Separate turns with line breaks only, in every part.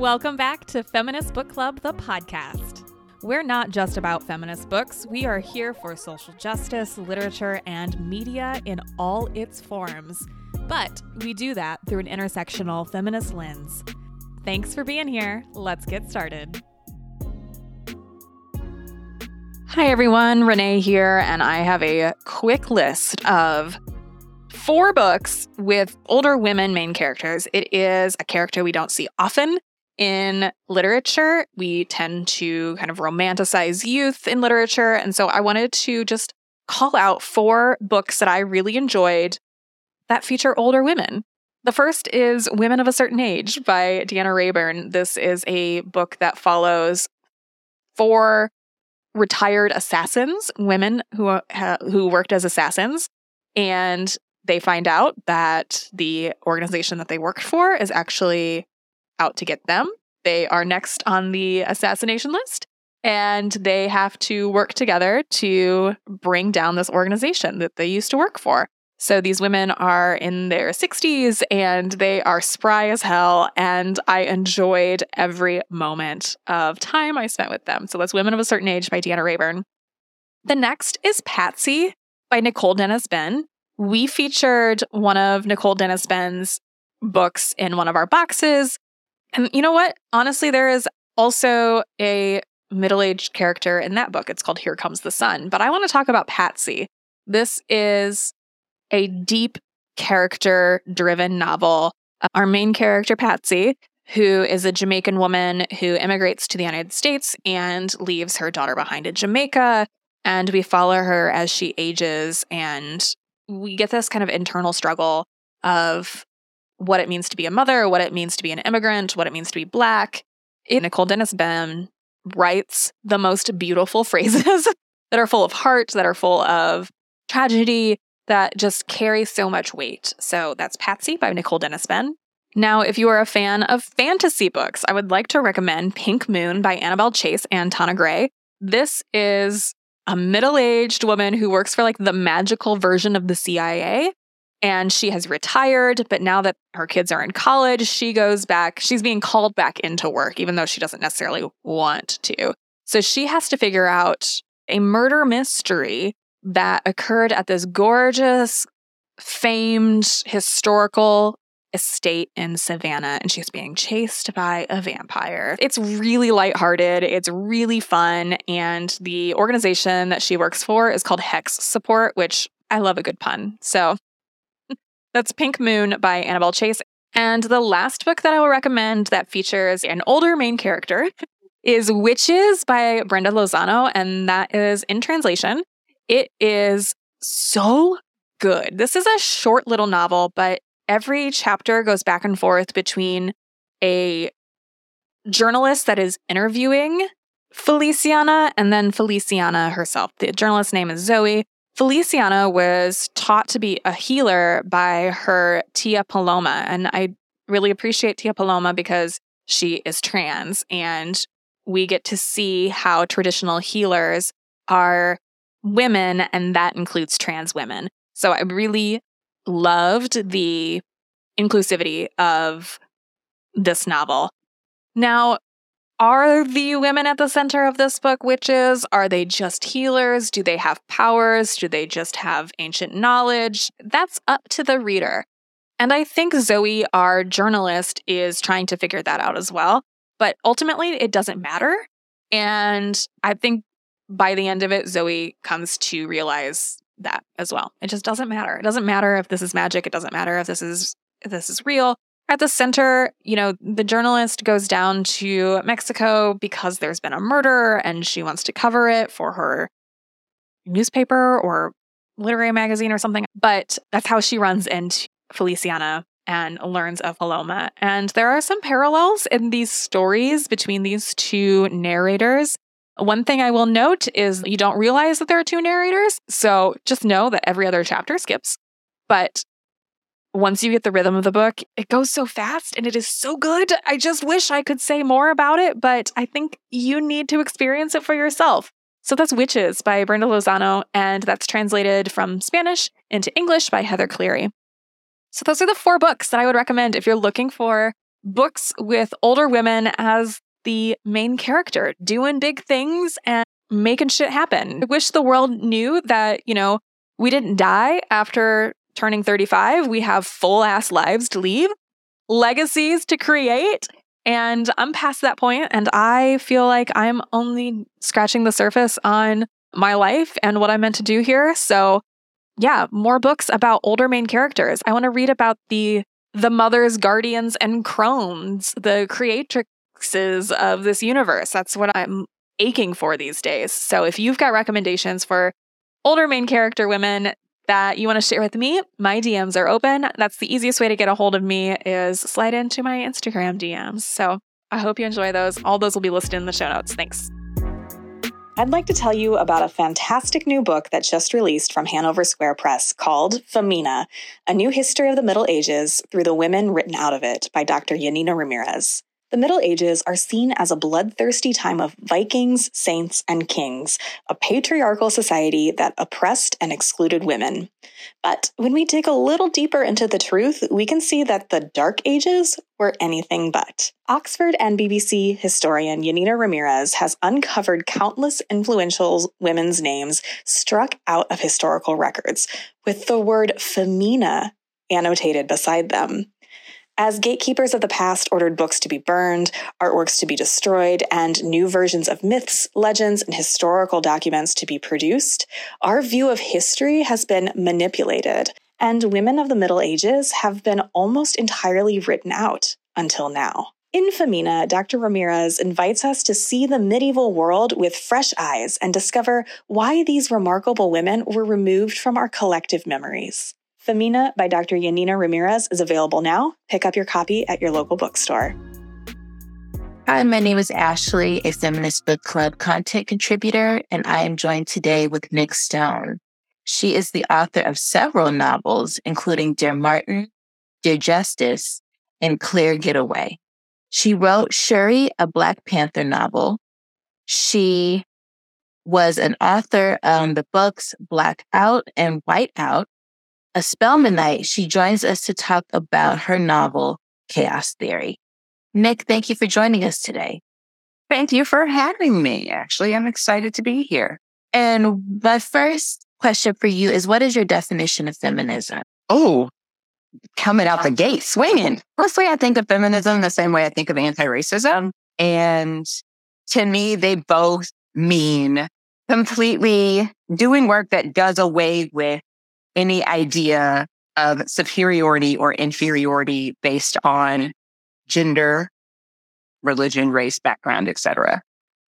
Welcome back to Feminist Book Club, the podcast. We're not just about feminist books, we are here for social justice, literature, and media in all its forms. But we do that through an intersectional feminist lens. Thanks for being here. Let's get started. Hi, everyone. Renee here, and I have a quick list of four books with older women main characters. It is a character we don't see often in literature. We tend to kind of romanticize youth in literature. And so I wanted to just call out four books that I really enjoyed that feature older women. The first is Women of a Certain Age by Deanna Raybourn. This is a book that follows four retired assassins, women who uh, who worked as assassins, and they find out that the organization that they worked for is actually out to get them. They are next on the assassination list and they have to work together to bring down this organization that they used to work for. So these women are in their 60s and they are spry as hell. And I enjoyed every moment of time I spent with them. So that's Women of a Certain Age by Deanna Raybourn. The next is Patsy by Nicole Dennis Benn. We featured one of Nicole Dennis Benn's books in one of our boxes. And you know what? Honestly, there is also a middle aged character in that book. It's called Here Comes the Sun. But I want to talk about Patsy. This is a deep character driven novel. Uh, our main character, Patsy, who is a Jamaican woman who immigrates to the United States and leaves her daughter behind in Jamaica. And we follow her as she ages. And we get this kind of internal struggle of what it means to be a mother, what it means to be an immigrant, what it means to be Black. Nicole Dennis Benn writes the most beautiful phrases that are full of heart, that are full of tragedy, that just carry so much weight. So that's Patsy by Nicole Dennis Benn. Now, if you are a fan of fantasy books, I would like to recommend Pink Moon by Annabelle Chase and Tana Gray. This is a middle aged woman who works for like the magical version of the CIA. And she has retired, but now that her kids are in college, she goes back. She's being called back into work, even though she doesn't necessarily want to. So she has to figure out a murder mystery that occurred at this gorgeous, famed historical estate in Savannah, and she's being chased by a vampire. It's really lighthearted, it's really fun, and the organization that she works for is called Hex Support, which I love a good pun. So that's Pink Moon by Annabelle Chase. And the last book that I will recommend that features an older main character is Witches by Brenda Lozano, and that is in translation. It is so good. This is a short little novel, but every chapter goes back and forth between a journalist that is interviewing Feliciana and then Feliciana herself. The journalist's name is Zoe. Feliciana was taught to be a healer by her Tia Paloma. And I really appreciate Tia Paloma because she is trans and we get to see how traditional healers are women, and that includes trans women. So I really loved the inclusivity of this novel. Now, are the women at the center of this book witches? Are they just healers? Do they have powers? Do they just have ancient knowledge? That's up to the reader. And I think Zoe, our journalist, is trying to figure that out as well. But ultimately, it doesn't matter. And I think by the end of it, Zoe comes to realize that as well. It just doesn't matter. It doesn't matter if this is magic. It doesn't matter if this is if this is real. At the center, you know, the journalist goes down to Mexico because there's been a murder and she wants to cover it for her newspaper or literary magazine or something. But that's how she runs into Feliciana and learns of Paloma. And there are some parallels in these stories between these two narrators. One thing I will note is you don't realize that there are two narrators. So just know that every other chapter skips. But once you get the rhythm of the book, it goes so fast and it is so good. I just wish I could say more about it, but I think you need to experience it for yourself. So that's Witches by Brenda Lozano, and that's translated from Spanish into English by Heather Cleary. So those are the four books that I would recommend if you're looking for books with older women as the main character, doing big things and making shit happen. I wish the world knew that, you know, we didn't die after turning 35. We have full ass lives to leave, legacies to create. And I'm past that point, and I feel like I'm only scratching the surface on my life and what I meant to do here. So, yeah, more books about older main characters. I want to read about the the mothers, guardians, and crones, the creatrixes of this universe. That's what I'm aching for these days. So if you've got recommendations for older main character women that you want to share with me, my DMs are open. That's the easiest way to get a hold of me is slide into my Instagram DMs. So I hope you enjoy those. All those will be listed in the show notes. Thanks. I'd like to tell you about a fantastic new book that just released from Hanover Square Press called Femina, A New History of the Middle Ages Through the Women Written Out of It by Dr. Janina Ramirez. The Middle Ages are seen as a bloodthirsty time of Vikings, saints, and kings, a patriarchal society that oppressed and excluded women. But when we dig a little deeper into the truth, we can see that the Dark Ages were anything but. Oxford and BBC historian Janina Ramirez has uncovered countless influential women's names struck out of historical records, with the word femina annotated beside them. As gatekeepers of the past ordered books to be burned, artworks to be destroyed, and new versions of myths, legends, and historical documents to be produced, our view of history has been manipulated, and women of the Middle Ages have been almost entirely written out until now. In Femina, Dr. Ramirez invites us to see the medieval world with fresh eyes and discover why these remarkable women were removed from our collective memories. Femina by Dr. Janina Ramirez is available now. Pick up your copy at your local bookstore.
Hi, my name is Ashley, a Feminist Book Club content contributor, and I am joined today with Nic Stone. She is the author of several novels, including Dear Martin, Dear Justice, and Clear Getaway. She wrote Shuri, a Black Panther novel. She was an author on the books Black Out and White Out, a Spelmanite, she joins us to talk about her novel, Chaos Theory. Nic, thank you for joining us today.
Thank you for having me. Actually, I'm excited to be here.
And my first question for you is what is your definition of feminism?
Oh, coming out the gate swinging. Mostly, I think of feminism the same way I think of anti racism. And to me, they both mean completely doing work that does away with any idea of superiority or inferiority based on gender, religion, race, background, etc.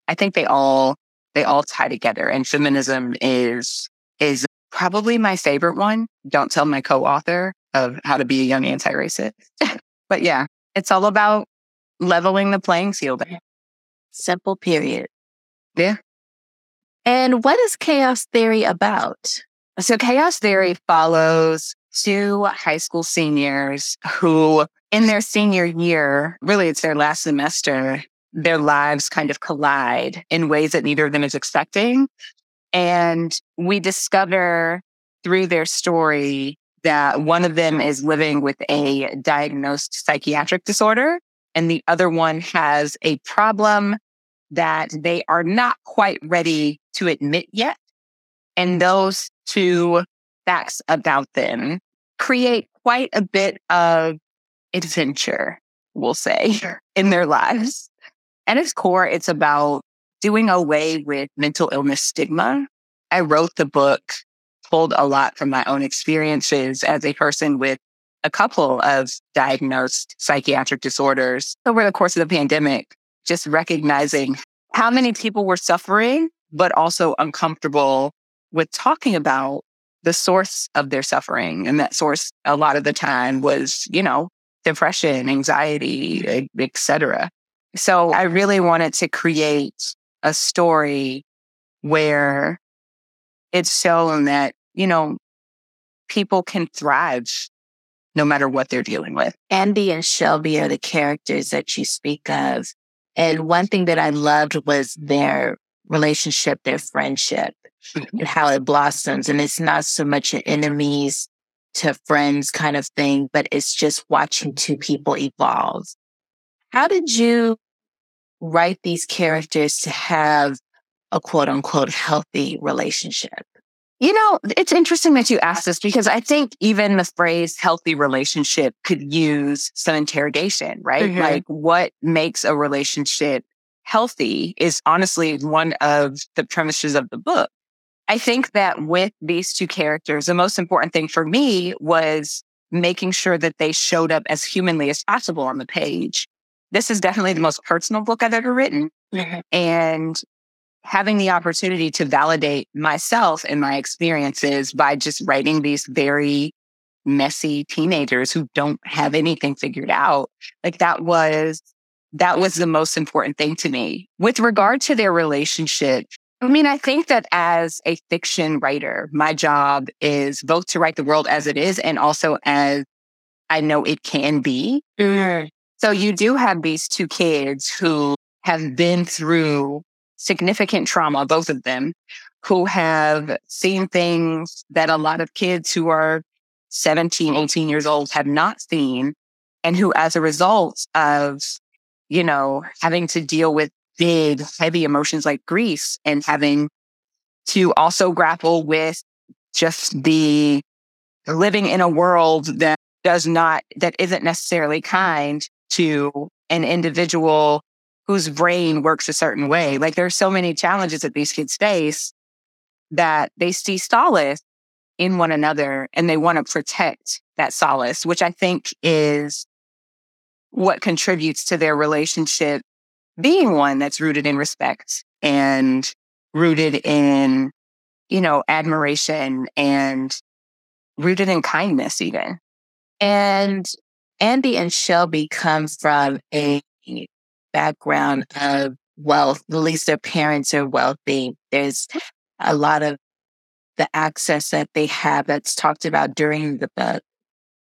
I think they all they all tie together and feminism is is probably my favorite one. Don't tell my co-author of how to be a young anti-racist. but yeah, it's all about leveling the playing field.
Simple period.
Yeah.
And what is chaos theory about?
So chaos theory follows two high school seniors who in their senior year, really it's their last semester, their lives kind of collide in ways that neither of them is expecting. And we discover through their story that one of them is living with a diagnosed psychiatric disorder and the other one has a problem that they are not quite ready to admit yet. And those two facts about them create quite a bit of adventure, we'll say, in their lives. At its core, it's about doing away with mental illness stigma. I wrote the book, pulled a lot from my own experiences as a person with a couple of diagnosed psychiatric disorders over the course of the pandemic, just recognizing how many people were suffering, but also uncomfortable with talking about the source of their suffering. And that source a lot of the time was, you know, depression, anxiety, etc. So I really wanted to create a story where it's shown that, you know, people can thrive no matter what they're dealing with.
Andy and Shelby are the characters that you speak of. And one thing that I loved was their relationship, their friendship and how it blossoms. And it's not so much an enemies to friends kind of thing, but it's just watching two people evolve. How did you write these characters to have a quote unquote healthy relationship?
You know, it's interesting that you asked this because I think even the phrase healthy relationship could use some interrogation, right? Mm-hmm. Like what makes a relationship healthy is honestly one of the premises of the book. I think that with these two characters, the most important thing for me was making sure that they showed up as humanly as possible on the page. This is definitely the most personal book I've ever written. Mm-hmm. And having the opportunity to validate myself and my experiences by just writing these very messy teenagers who don't have anything figured out. Like that was, that was the most important thing to me. With regard to their relationship, I mean, I think that as a fiction writer, my job is both to write the world as it is and also as I know it can be. Mm-hmm. So you do have these two kids who have been through significant trauma, both of them, who have seen things that a lot of kids who are 17, 18 years old have not seen. And who, as a result of, you know, having to deal with big, heavy emotions like grief and having to also grapple with just the living in a world that does not, that isn't necessarily kind to an individual whose brain works a certain way. Like there's so many challenges that these kids face that they see solace in one another and they want to protect that solace, which I think is what contributes to their relationship being one that's rooted in respect and rooted in, you know, admiration and rooted in kindness even.
And Andy and Shelby come from a background of wealth, at least their parents are wealthy. There's a lot of the access that they have that's talked about during the book.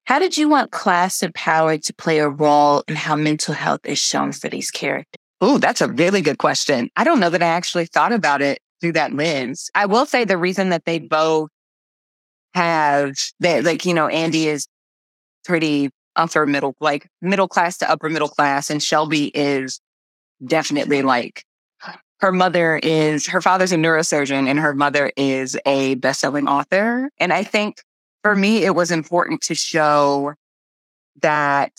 How did you want class and power to play a role in how mental health is shown for these characters?
Oh, that's a really good question. I don't know that I actually thought about it through that lens. I will say the reason that they both have that, like, you know, Andy is pretty upper middle, like middle class to upper middle class. And Shelby is definitely like her mother is, her father's a neurosurgeon and her mother is a best-selling author. And I think for me, it was important to show that,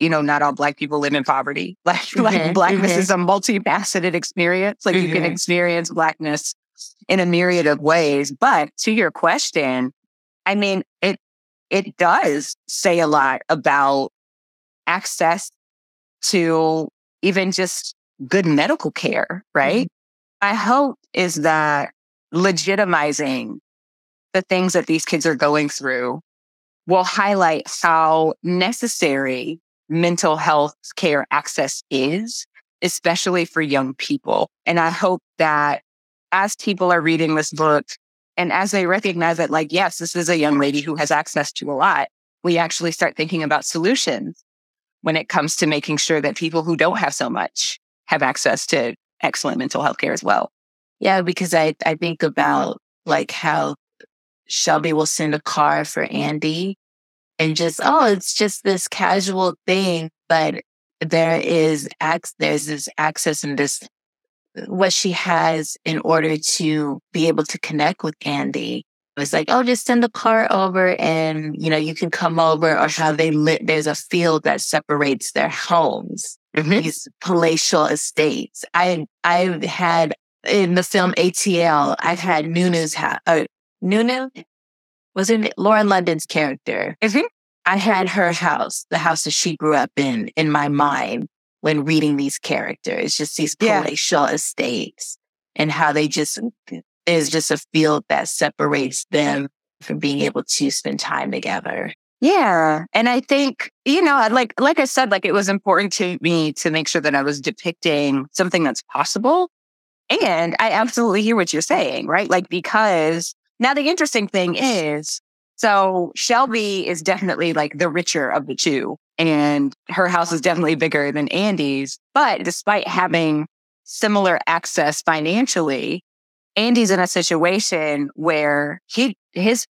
you know, not all black people live in poverty. Like, mm-hmm, like blackness mm-hmm. is a multifaceted experience. Like mm-hmm. you can mm-hmm. experience blackness in a myriad of ways. But to your question, I mean, it it does say a lot about access to even just good medical care, right? Mm-hmm. My hope is that legitimizing the things that these kids are going through will highlight how necessary mental health care access is, especially for young people. And I hope that as people are reading this book, and as they recognize that, like, yes, this is a young lady who has access to a lot, we actually start thinking about solutions when it comes to making sure that people who don't have so much have access to excellent mental health care as well.
Yeah, because I, I think about like how Shelby will send a car for Andy and just, oh, it's just this casual thing, but there is, there's this access and this what she has in order to be able to connect with Andy. It's like, oh, just send the car over and, you know, you can come over or how they lit. There's a field that separates their homes, mm-hmm. these palatial estates. I, I've had in the film ATL, I've had Nunu's house, uh, Nunu was in Lauren London's character. Mm-hmm. I had her house, the house that she grew up in, in my mind when reading these characters, just these palatial yeah. estates and how they just, there's just a field that separates them from being able to spend time together.
Yeah. And I think, you know, like, like I said, like it was important to me to make sure that I was depicting something that's possible. And I absolutely hear what you're saying, right? Like, because now the interesting thing is, so Shelby is definitely like the richer of the two and her house is definitely bigger than Andy's. But despite having similar access financially, Andy's in a situation where he his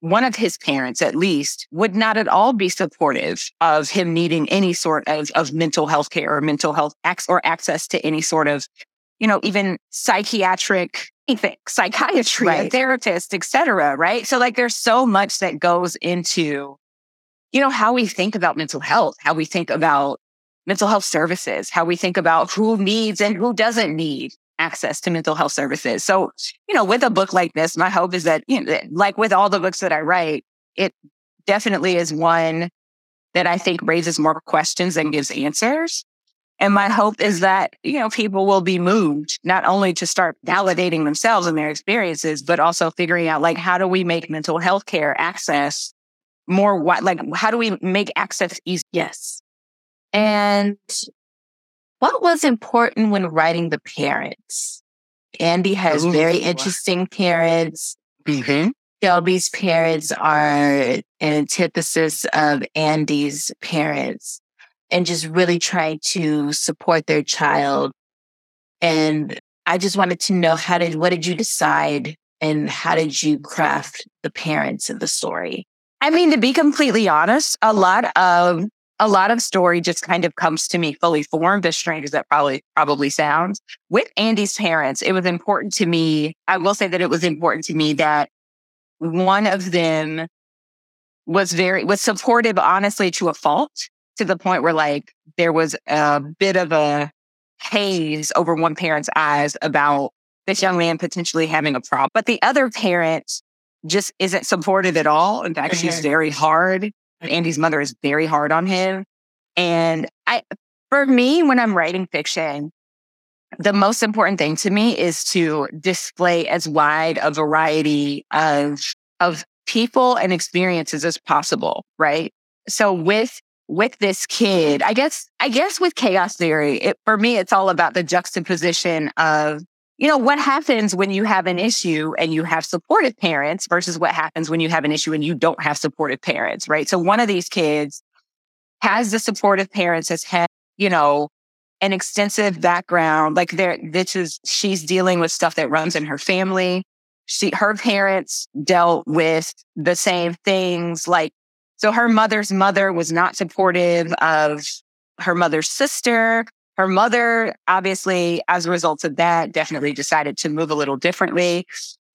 one of his parents, at least, would not at all be supportive of him needing any sort of, of mental health care or mental health ac- or access to any sort of, you know, even psychiatric anything, psychiatry, right. a therapist, et cetera. Right. So like there's so much that goes into, you know, how we think about mental health, how we think about mental health services, how we think about who needs and who doesn't need access to mental health services. So, you know, with a book like this, my hope is that, you know, like with all the books that I write, it definitely is one that I think raises more questions than gives answers. And my hope is that, you know, people will be moved not only to start validating themselves and their experiences, but also figuring out like, how do we make mental health care access more what, like, how do we make access easy?
Yes. And what was important when writing the parents? Andy has Ooh. very interesting parents. Mm-hmm. Shelby's parents are an antithesis of Andy's parents and just really trying to support their child. And I just wanted to know how did, what did you decide and how did you craft the parents of the story?
I mean, to be completely honest, a lot of a lot of story just kind of comes to me fully formed, as strange as that probably probably sounds. With Andy's parents, it was important to me. I will say that it was important to me that one of them was very was supportive, honestly, to a fault, to the point where like there was a bit of a haze over one parent's eyes about this young man potentially having a problem. But the other parent just isn't supportive at all. In fact, she's very hard Andy's mother is very hard on him. And I, for me, when I'm writing fiction, the most important thing to me is to display as wide a variety of, of people and experiences as possible. Right. So with, with this kid, I guess, I guess with chaos theory, it, for me, it's all about the juxtaposition of you know, what happens when you have an issue and you have supportive parents versus what happens when you have an issue and you don't have supportive parents, right? So one of these kids has the supportive parents, has had, you know, an extensive background. Like there, this is, she's dealing with stuff that runs in her family. She, her parents dealt with the same things. Like, so her mother's mother was not supportive of her mother's sister. Her mother, obviously, as a result of that, definitely decided to move a little differently.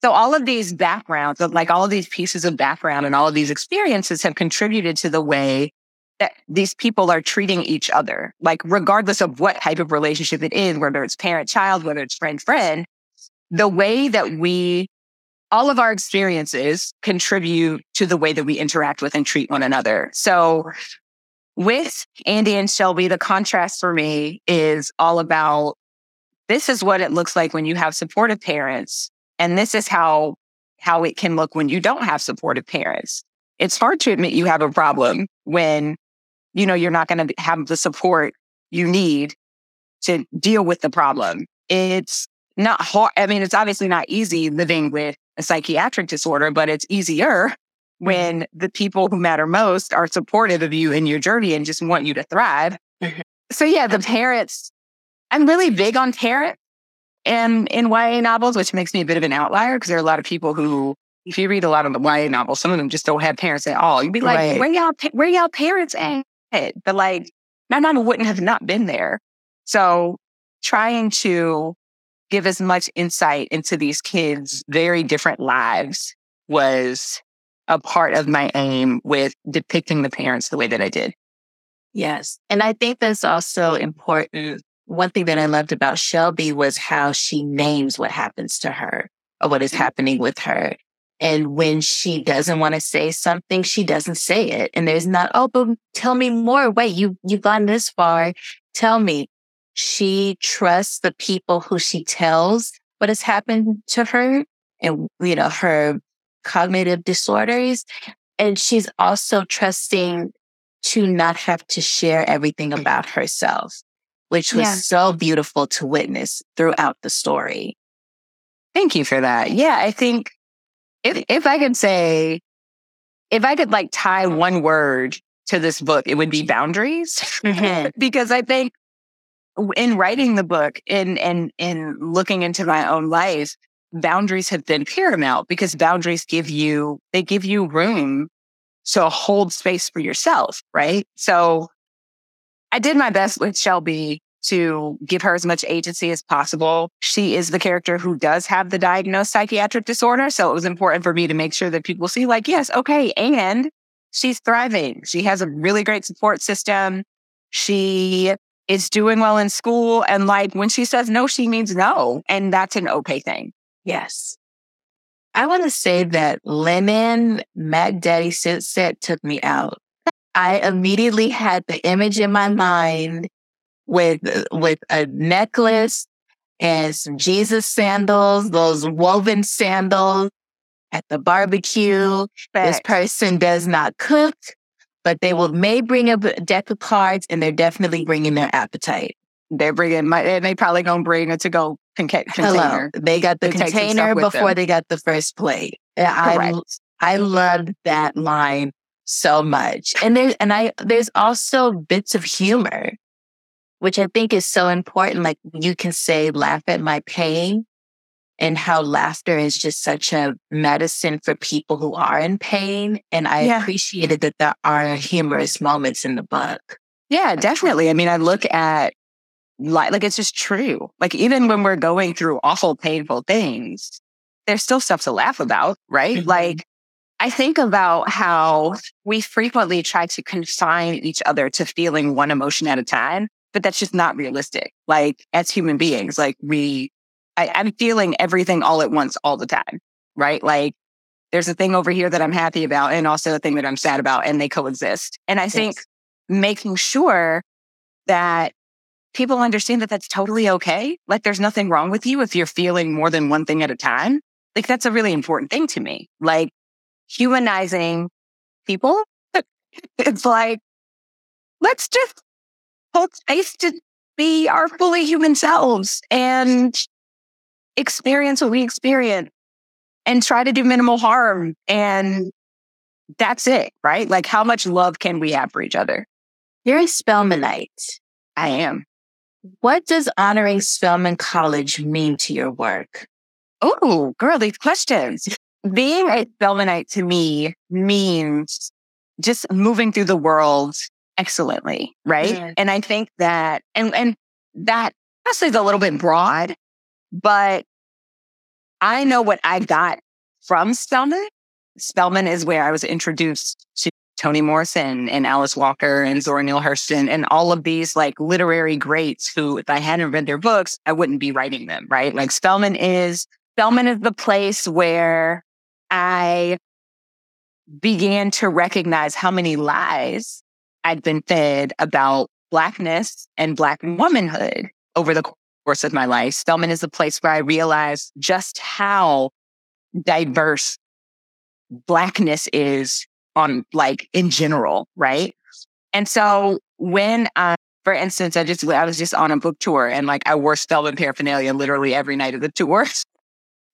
So all of these backgrounds, like all of these pieces of background and all of these experiences have contributed to the way that these people are treating each other. Like regardless of what type of relationship it is, whether it's parent child, whether it's friend friend, the way that we all of our experiences contribute to the way that we interact with and treat one another. So with Andy and Shelby, the contrast for me is all about this is what it looks like when you have supportive parents. And this is how, how it can look when you don't have supportive parents. It's hard to admit you have a problem when, you know, you're not going to have the support you need to deal with the problem. It's not hard. I mean, it's obviously not easy living with a psychiatric disorder, but it's easier Mm-hmm. when the people who matter most are supportive of you in your journey and just want you to thrive. Mm-hmm. So yeah, the parents, I'm really big on parents and in YA novels, which makes me a bit of an outlier because there are a lot of people who, if you read a lot of the YA novels, some of them just don't have parents at all. You'd be like, right. where y'all, where y'all parents at? But like, my mom wouldn't have not been there. So trying to give as much insight into these kids' very different lives was a part of my aim with depicting the parents the way that I did.
Yes. And I think that's also important. One thing that I loved about Shelby was how she names what happens to her or what is mm-hmm. happening with her. And when she doesn't want to say something, she doesn't say it. And there's not, oh, but tell me more. Wait, you, you've gone this far. Tell me. She trusts the people who she tells what has happened to her and, you know, her cognitive disorders. And she's also trusting to not have to share everything about herself, which was yeah. so beautiful to witness throughout the story.
Thank you for that. Yeah, I think if if I could say if I could like tie one word to this book, it would be boundaries. Mm-hmm. because I think in writing the book and and in looking into my own life, boundaries have been paramount because boundaries give you, they give you room to hold space for yourself, right? So I did my best with Shelby to give her as much agency as possible. She is the character who does have the diagnosed psychiatric disorder. So it was important for me to make sure that people see, like, yes, okay. And she's thriving. She has a really great support system. She is doing well in school. And like when she says no, she means no. And that's an okay thing.
Yes. I want to say that Lemon Mac Daddy set took me out. I immediately had the image in my mind with uh, with a necklace and some Jesus sandals, those woven sandals at the barbecue. This person does not cook, but they will may bring a deck of cards, and they're definitely bringing their appetite.
They're bringing my, and they probably gonna bring it to go con- container. Hello.
They got the container before them. they got the first plate. I I loved that line so much, and there and I there's also bits of humor which I think is so important. Like you can say, laugh at my pain and how laughter is just such a medicine for people who are in pain. And I yeah. appreciated that there are humorous moments in the book.
Yeah, definitely. I mean, I look at like, like it's just true. Like even when we're going through awful, painful things, there's still stuff to laugh about, right? Mm-hmm. Like I think about how we frequently try to confine each other to feeling one emotion at a time but that's just not realistic. Like as human beings, like we, I, I'm feeling everything all at once all the time, right? Like there's a thing over here that I'm happy about and also a thing that I'm sad about and they coexist. And I yes. think making sure that people understand that that's totally okay. Like there's nothing wrong with you if you're feeling more than one thing at a time. Like that's a really important thing to me. Like humanizing people. it's like, let's just hold space to be our fully human selves and experience what we experience and try to do minimal harm. And that's it, right? Like, how much love can we have for each other?
You're a Spelmanite.
I am.
What does honoring Spelman College mean to your work?
Oh, girl, these questions. Being a Spelmanite to me means just moving through the world excellently. Right. And I think that, and, and that honestly is a little bit broad, but I know what I got from Spelman. Spelman is where I was introduced to Toni Morrison and Alice Walker and Zora Neale Hurston and all of these like literary greats who, if I hadn't read their books, I wouldn't be writing them, right? Like Spelman is, Spelman is the place where I began to recognize how many lies I'd been fed about Blackness and Black womanhood over the course of my life. Spelman is a place where I realized just how diverse Blackness is on like in general, right? And so when I, for instance, I just, I was just on a book tour and like I wore Spelman paraphernalia literally every night of the tour.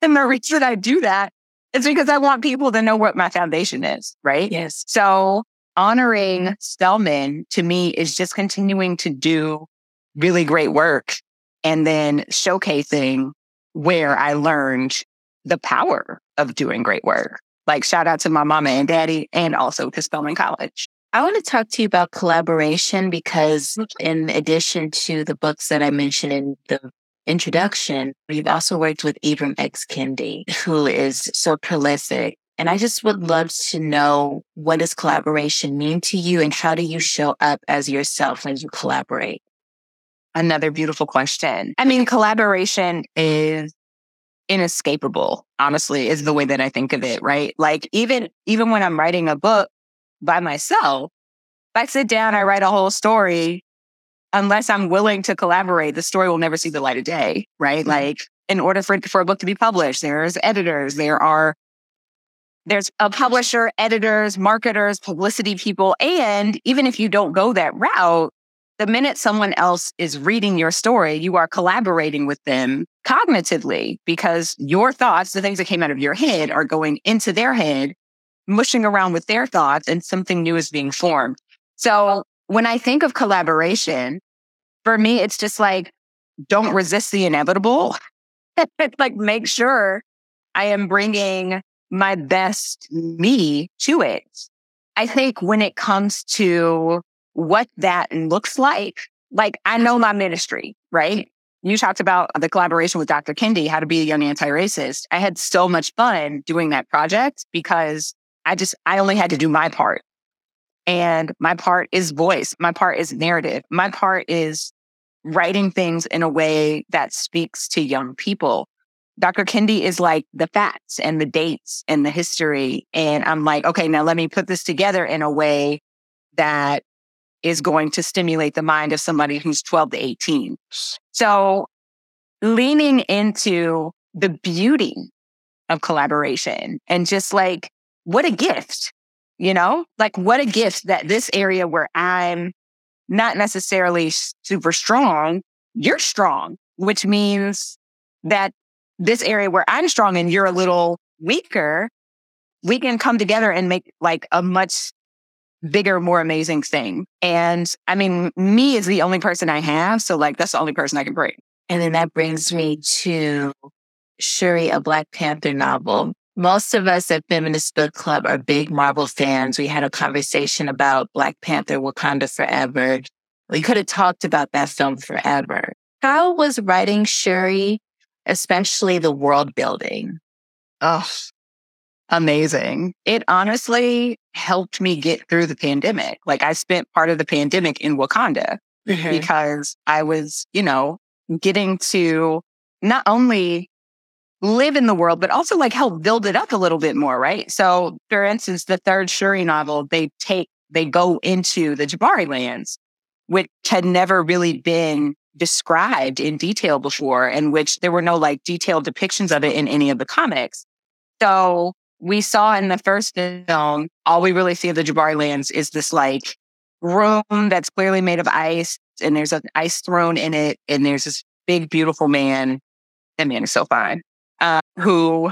and the reason I do that is because I want people to know what my foundation is, right?
Yes.
So honoring Spelman to me is just continuing to do really great work and then showcasing where I learned the power of doing great work. Like shout out to my mama and daddy and also to Spelman College.
I want to talk to you about collaboration because in addition to the books that I mentioned in the introduction, you've also worked with Ibram X. Kendi, who is so prolific and I just would love to know what does collaboration mean to you and how do you show up as yourself when you collaborate?
Another beautiful question. I mean, collaboration is inescapable, honestly, is the way that I think of it, right? Like even, even when I'm writing a book by myself, if I sit down, I write a whole story, unless I'm willing to collaborate, the story will never see the light of day, right? Mm-hmm. Like in order for, for a book to be published, there's editors, there are there's a publisher, editors, marketers, publicity people. And even if you don't go that route, the minute someone else is reading your story, you are collaborating with them cognitively because your thoughts, the things that came out of your head are going into their head, mushing around with their thoughts and something new is being formed. So when I think of collaboration, for me, it's just like, don't resist the inevitable. like make sure I am bringing my best me to it. I think when it comes to what that looks like, like I know my ministry, right? You talked about the collaboration with Dr. Kendi, how to be a young anti-racist. I had so much fun doing that project because I just, I only had to do my part. And my part is voice. My part is narrative. My part is writing things in a way that speaks to young people. Dr. Kendi is like the facts and the dates and the history. And I'm like, okay, now let me put this together in a way that is going to stimulate the mind of somebody who's 12 to 18. So leaning into the beauty of collaboration and just like, what a gift, you know, like what a gift that this area where I'm not necessarily super strong, you're strong, which means that this area where I'm strong and you're a little weaker, we can come together and make like a much bigger, more amazing thing. And I mean, me is the only person I have. So like, that's the only person I can bring.
And then that brings me to Shuri, a Black Panther novel. Most of us at Feminist Book Club are big Marvel fans. We had a conversation about Black Panther, Wakanda Forever. We could have talked about that film forever. How was writing Shuri, especially the world building?
Oh, amazing. It honestly helped me get through the pandemic. Like I spent part of the pandemic in Wakanda mm-hmm. because I was, you know, getting to not only live in the world, but also like help build it up a little bit more, right? So for instance, the third Shuri novel, they take, they go into the Jabari lands, which had never really been described in detail before and which there were no like detailed depictions of it in any of the comics. So we saw in the first film, all we really see of the Jabari lands is this like room that's clearly made of ice and there's an ice throne in it. And there's this big, beautiful man. That man is so fine, uh, who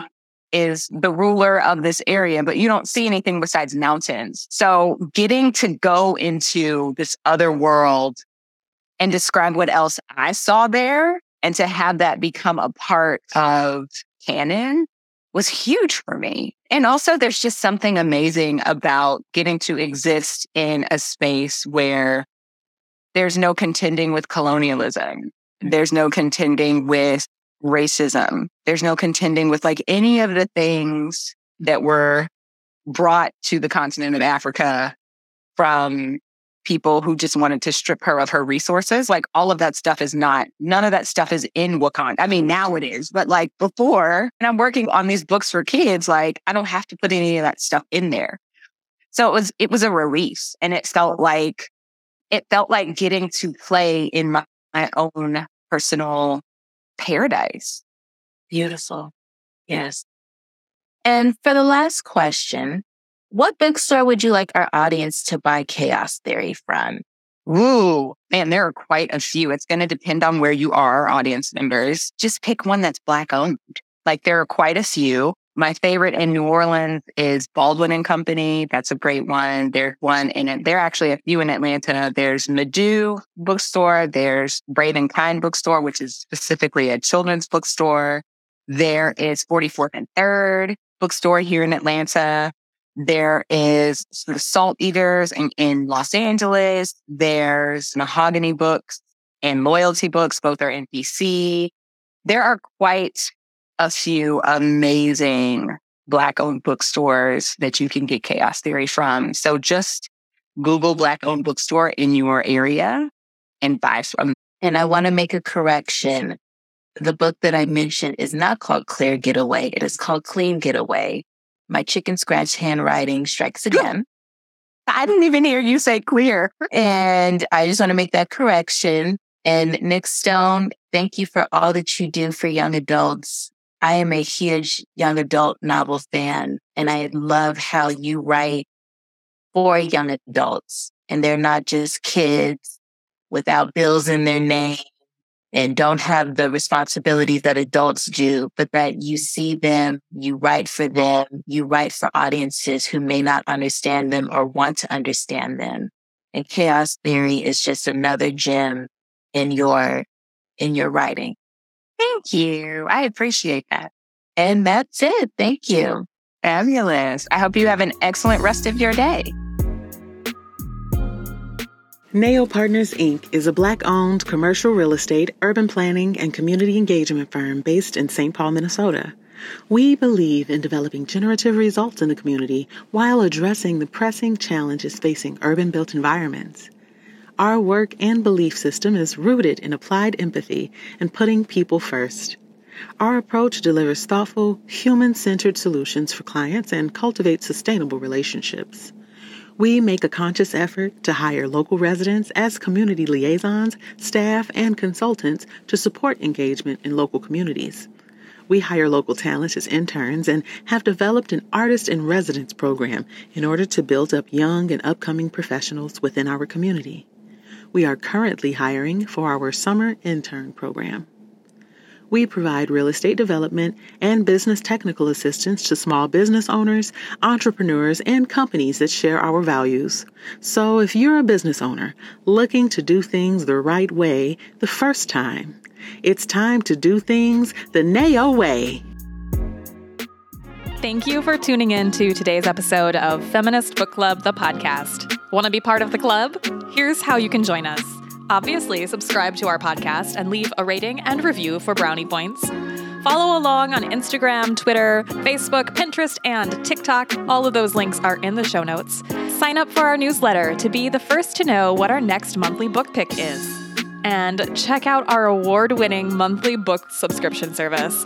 is the ruler of this area, but you don't see anything besides mountains. So getting to go into this other world and describe what else I saw there and to have that become a part of canon was huge for me. And also, there's just something amazing about getting to exist in a space where there's no contending with colonialism. Mm. There's no contending with racism. There's no contending with like any of the things that were brought to the continent of Africa from people who just wanted to strip her of her resources. Like all of that stuff is not, none of that stuff is in Wakanda. I mean, now it is, but like before, and I'm working on these books for kids, like I don't have to put any of that stuff in there. So it was, it was a release and it felt like, it felt like getting to play in my, my own personal paradise.
Beautiful. Yes. And for the last question, what bookstore would you like our audience to buy Chaos Theory from?
Ooh, man, there are quite a few. It's going to depend on where you are, audience members. Just pick one that's Black owned. Like there are quite a few. My favorite in New Orleans is Baldwin and Company. That's a great one. There's one in. There are actually a few in Atlanta. There's Medu bookstore. There's Brave and Kind bookstore, which is specifically a children's bookstore. There is 44th and 3rd bookstore here in Atlanta. There is the Salt Eaters in, in Los Angeles. There's Mahogany Books and Loyalty Books. Both are in DC. There are quite a few amazing Black owned bookstores that you can get Chaos Theory from. So just Google Black owned bookstore in your area and buy from.
And I want to make a correction. The book that I mentioned is not called Clear Getaway. It is called Clean Getaway my chicken scratch handwriting strikes again.
I didn't even hear you say clear.
And I just want to make that correction. And Nic Stone, thank you for all that you do for young adults. I am a huge young adult novel fan, and I love how you write for young adults. And they're not just kids without bills in their name and don't have the responsibilities that adults do, but that you see them, you write for them, you write for audiences who may not understand them or want to understand them. And chaos theory is just another gem in your, in your writing.
Thank you. I appreciate that.
And that's it. Thank you.
Fabulous. I hope you have an excellent rest of your day.
Nail Partners Inc. is a black owned commercial real estate, urban planning, and community engagement firm based in St. Paul, Minnesota. We believe in developing generative results in the community while addressing the pressing challenges facing urban built environments. Our work and belief system is rooted in applied empathy and putting people first. Our approach delivers thoughtful, human centered solutions for clients and cultivates sustainable relationships. We make a conscious effort to hire local residents as community liaisons, staff, and consultants to support engagement in local communities. We hire local talent as interns and have developed an artist in residence program in order to build up young and upcoming professionals within our community. We are currently hiring for our summer intern program. We provide real estate development and business technical assistance to small business owners, entrepreneurs, and companies that share our values. So if you're a business owner looking to do things the right way the first time, it's time to do things the NAO way.
Thank you for tuning in to today's episode of Feminist Book Club, the podcast. Want to be part of the club? Here's how you can join us. Obviously, subscribe to our podcast and leave a rating and review for brownie points. Follow along on Instagram, Twitter, Facebook, Pinterest, and TikTok. All of those links are in the show notes. Sign up for our newsletter to be the first to know what our next monthly book pick is. And check out our award winning monthly book subscription service.